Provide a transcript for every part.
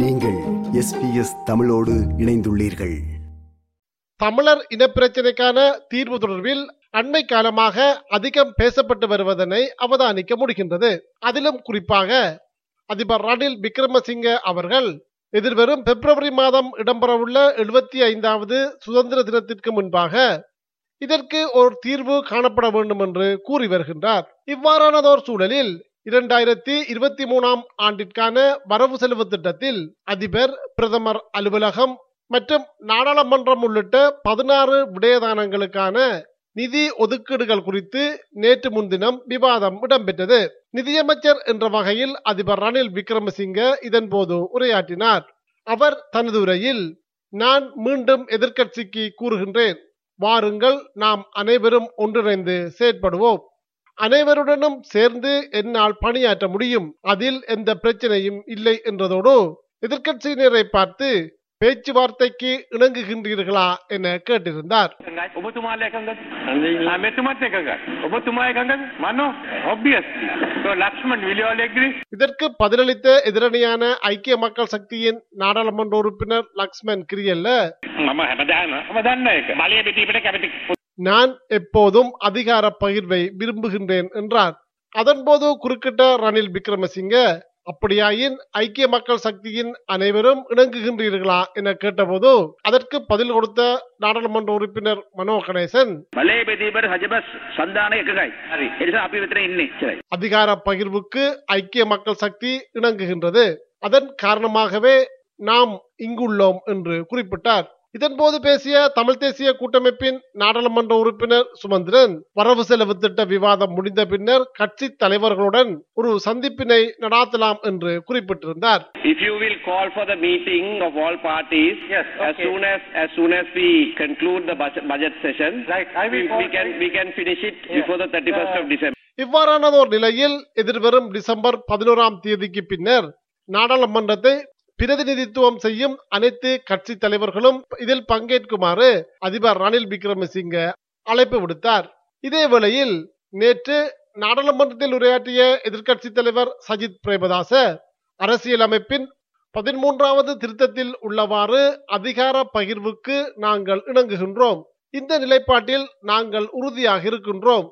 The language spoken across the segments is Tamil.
நீங்கள் எஸ்பிஎஸ் தமிழோடு இணைந்துள்ளீர்கள். தமிழர் இனப்பிரச்சினைக்கான தீர்வு தொடர்பில் அண்மை காலமாக அதிகம் பேசப்பட்டு வருவதனை அவதானிக்க முடிகின்றது. அதிலும் குறிப்பாக அதிபர் ரணில் விக்ரமசிங்க அவர்கள் எதிர்வரும் பிப்ரவரி மாதம் இடம்பெறவுள்ள எழுபத்தி ஐந்தாவது சுதந்திர தினத்திற்கு முன்பாக இதற்கு ஒரு தீர்வு காணப்பட வேண்டும் என்று கூறி வருகின்றார். இவ்வாறானதோர் சூழலில் இரண்டாயிரத்தி இருபத்தி மூணாம் ஆண்டிற்கான வரவு செலவு திட்டத்தில் அதிபர் பிரதமர் அலுவலகம் மற்றும் நாடாளுமன்றம் உள்ளிட்ட பதினாறு விடயதானங்களுக்கான நிதி ஒதுக்கீடுகள் குறித்து நேற்று முன்தினம் விவாதம் இடம்பெற்றது. நிதியமைச்சர் என்ற வகையில் அதிபர் ரணில் விக்ரமசிங்க இதன்போது உரையாற்றினார். அவர் தனது உரையில் நான் மீண்டும் எதிர்க்கட்சிக்கு கூறுகின்றேன். வாருங்கள் நாம் அனைவரும் ஒன்றிணைந்து செயற்படுவோம். அனைவருடனும் சேர்ந்து என்னால் பணியாற்ற முடியும். அதில் எந்த பிரச்சனையும் இல்லை என்றதோடு எதிர்கட்சியினரை பார்த்து பேச்சுவார்த்தைக்கு இணங்குகின்றீர்களா என கேட்டிருந்தார். இதற்கு பதிலளித்த எதிரணியான ஐக்கிய மக்கள் சக்தியின் நாடாளுமன்ற உறுப்பினர் லக்ஷ்மண் கிரியல்ல நான் எப்போதும் அதிகார பகிர்வை விரும்புகின்றேன் என்றார். அதன்போது குறுக்கிட்ட ரணில் விக்ரமசிங்க அப்படியாயின் ஐக்கிய மக்கள் சக்தியின் அனைவரும் இணங்குகின்றீர்களா? என கேட்டபோது அதற்கு பதில் கொடுத்த நாடாளுமன்ற உறுப்பினர் மனோ கணேசன் அதிகார பகிர்வுக்கு ஐக்கிய மக்கள் சக்தி இணங்குகின்றது. அதன் காரணமாகவே நாம் இங்குள்ளோம் என்று குறிப்பிட்டார். இதன்போது பேசிய தமிழ் தேசிய கூட்டமைப்பின் நாடாளுமன்ற உறுப்பினர் சுமந்திரன் வரவு செலவு திட்ட விவாதம் முடிந்த பின்னர் கட்சி தலைவர்களுடன் ஒரு சந்திப்பினை நடாத்தலாம் என்று குறிப்பிட்டிருந்தார் if you will call for the meeting of all parties Yes, as okay. soon as as soon as we conclude the budget, budget session Right, I will we, we can we can finish it before the 31st of december இவ்வாறானதோர் நிலையில் எதிர்வரும் டிசம்பர் பதினோராம் தேதிக்கு பின்னர் நாடாளுமன்றத்தை பிரதிநிதித்துவம் செய்யும் அனைத்து கட்சி தலைவர்களும் இதில் பங்கேற்குமாறு அதிபர் ரணில் விக்ரமசிங்க அழைப்பு விடுத்தார். இதே வேளையில் நேற்று நாடாளுமன்றத்தில் உரையாற்றிய எதிர்க்கட்சி தலைவர் சஜித் பிரேமதாச அரசியலமைப்பின் பதிமூன்றாவது திருத்தத்தில் உள்ளவாறு அதிகார பகிர்வுக்கு நாங்கள் இணங்குகின்றோம். இந்த நிலைப்பாட்டில் நாங்கள் உறுதியாக இருக்கின்றோம்.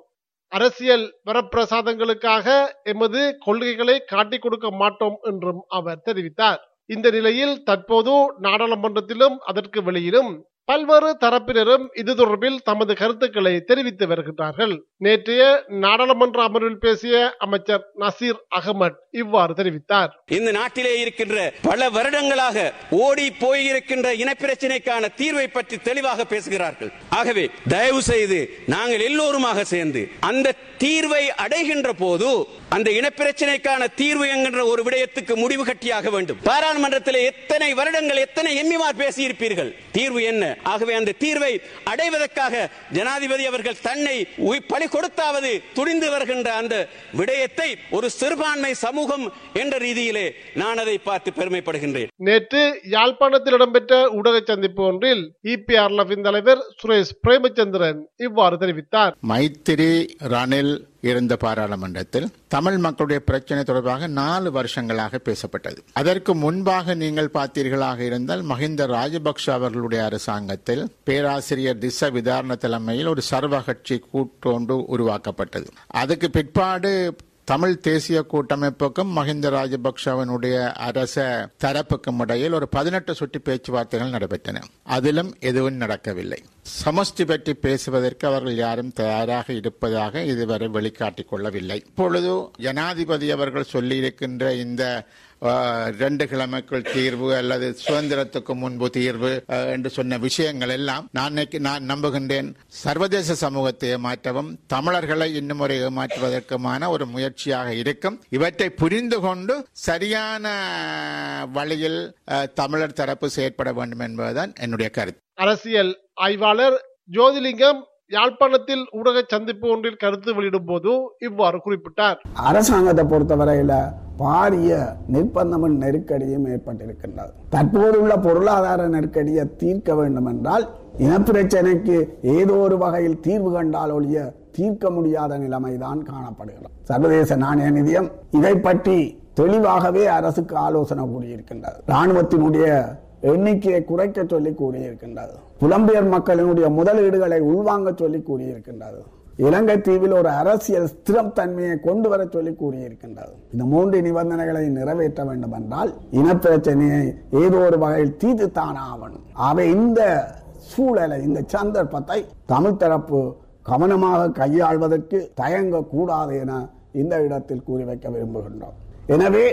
அரசியல் வரப்பிரசாதங்களுக்காக எமது கொள்கைகளை காட்டிக் கொடுக்க மாட்டோம் என்றும் அவர் தெரிவித்தார். இந்த நிலையில் தற்போது நாடாளுமன்றத்திலும் அதற்கு வெளியிலும் பல்வேறு தரப்பினரும் இது தொடர்பில் தமது கருத்துக்களை தெரிவித்து வருகின்றார்கள். நேற்றைய நாடாளுமன்ற அமர்வில் பேசிய அமைச்சர் நசீர் அகமட் இவ்வாறு தெரிவித்தார். இந்த நாட்டிலே இருக்கின்ற பல வருடங்களாக ஓடி போயிருக்கின்ற இனப்பிரச்சினைக்கான தீர்வை பற்றி தெளிவாக பேசுகிறார்கள். ஆகவே தயவு செய்து நாங்கள் எல்லோருமாக சேர்ந்து அந்த தீர்வை அடைகின்ற போது அந்த இனப்பிரச்சனைக்கான தீர்வு என்கின்ற ஒரு விடயத்துக்கு முடிவு கட்டியாக வேண்டும். பாராளுமன்றத்தில் எத்தனை வருடங்கள் எத்தனை எம்மிமார் பேசியிருப்பீர்கள்? தீர்வு என்ன? ஆகவே அந்த தீர்வை அடைவதற்காக ஜனாதிபதி அவர்கள் தன்னை உய்- பலி கொடுத்தாவது துணிந்து வருகின்ற அந்த விடயத்தை ஒரு சிறுபான்மை சமூகம் என்ற ரீதியிலே நான் அதை பார்த்து பெருமைப்படுகின்றேன். நேற்று யாழ்ப்பாணத்தில் இடம்பெற்ற ஊடக சந்திப்பு ஒன்றில் இபிஆர்லவின் தலைவர் சுரேஷ் பிரேமச்சந்திரன் இவ்வாறு தெரிவித்தார். மைத்திரி ரணில் இருந்த பாராளுமன்றத்தில் தமிழ் மக்களுடைய பிரச்சனை தொடர்பாக நாலு வருஷங்களாக பேசப்பட்டது. அதற்கு முன்பாக நீங்கள் பார்த்தீர்களாக இருந்தால் மஹிந்த ராஜபக்ஷ அவர்களுடைய அரசாங்கத்தில் பேராசிரியர் திச விதாரண தலைமையில் ஒரு சர்வகட்சி கூட்டொன்று உருவாக்கப்பட்டது. அதுக்கு பிற்பாடு தமிழ் தேசிய கூட்டமைப்புக்கும் மஹிந்த ராஜபக்சவனுடைய அரச தரப்புக்கும் இடையில் ஒரு பதினெட்டு சுற்று பேச்சுவார்த்தைகள் நடைபெற்றன. அதிலும் எதுவும் நடக்கவில்லை. சமஷ்டி பற்றி பேசுவதற்கு அவர்கள் யாரும் தயாராக இருப்பதாக இதுவரை வெளிக்காட்டிக் கொள்ளவில்லை. இப்பொழுது ஜனாதிபதி அவர்கள் சொல்லியிருக்கின்ற இந்த ரெண்டு கிழமைக்குள் தீர்வு அல்லது சுதந்திரத்துக்கு முன்பு தீர்வு என்று சொன்ன விஷயங்கள் எல்லாம் நான் நான் நம்புகின்றேன். சர்வதேச சமூகத்தை ஏமாற்றவும் தமிழர்களை இன்னும் ஒரு ஏமாற்றுவதற்குமான ஒரு முயற்சி முயற்சியாக இருக்கும். இவற்றை புரிந்து கொண்டு சரியான வழியில் தமிழர் தரப்பு செயற்பட வேண்டும் என்பதுதான் என்னுடைய கருத்து. அரசியல் ஆய்வாளர் ஜோதிலிங்கம் யாழ்ப்பாணத்தில் ஊடக சந்திப்பு ஒன்றில் கருத்து வெளியிடும் போது இவ்வாறு குறிப்பிட்டார். அரசாங்கத்தை பொறுத்தவரையில பாரிய நிர்பந்தமும் நெருக்கடியும் ஏற்பட்டிருக்கின்றது. தற்போதுள்ள பொருளாதார நெருக்கடியை தீர்க்க வேண்டும் என்றால் இனப்பிரச்சனைக்கு ஏதோ ஒரு வகையில் தீர்வு கண்டால் ஒழிய தீர்க்க முடியாத நிலைமைதான் காணப்படுகிறது. சர்வதேச நாணய நிதியம் இதை பற்றி தெளிவாகவே அரசுக்கு ஆலோசனை கூடியிருக்கின்றது ராணுவத்தினுடைய எண்ணிக்கையை குறைக்க சொல்லி கூறியிருக்கின்றது. புலம்பெயர் மக்களினுடைய முதலீடுகளை உள்வாங்க சொல்லி கூறியிருக்கின்றது. இலங்கை தீவில் ஒரு அரசியல் ஸ்திரம் தன்மையை கொண்டு வர சொல்லி கூறியிருக்கின்றது. இந்த மூன்று நிபந்தனைகளை நிறைவேற்ற வேண்டும் என்றால் இனப்பிரச்சனையை ஏதோ ஒரு வகையில் தீர்த்துத்தான் ஆவணும். ஆக இந்த சூழலை இந்த சந்தர்ப்பத்தை தமிழ் தரப்பு கவனமாக கையாள்வதற்கு தயங்க கூடாது என இந்த இடத்தில் கூறி வைக்க விரும்புகின்றோம். எனவே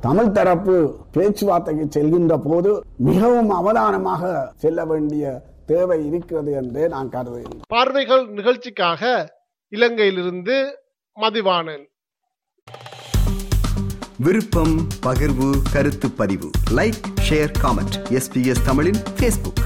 தமிழ் தரப்பு பேச்சுவார்த்தைக்கு செல்கின்ற போது மிகவும் அவதானமாக செல்ல வேண்டிய தேவை இருக்கிறது என்றே நான் கருதுகிறேன். பார்வைகள் நிகழ்ச்சிக்காக இலங்கையிலிருந்து மதிவாணன். விருப்பம் பகிர்வு கருத்து பதிவு. லைக் ஷேர் காமெண்ட் எஸ்பிஎஸ் தமிழின் ஃபேஸ்புக்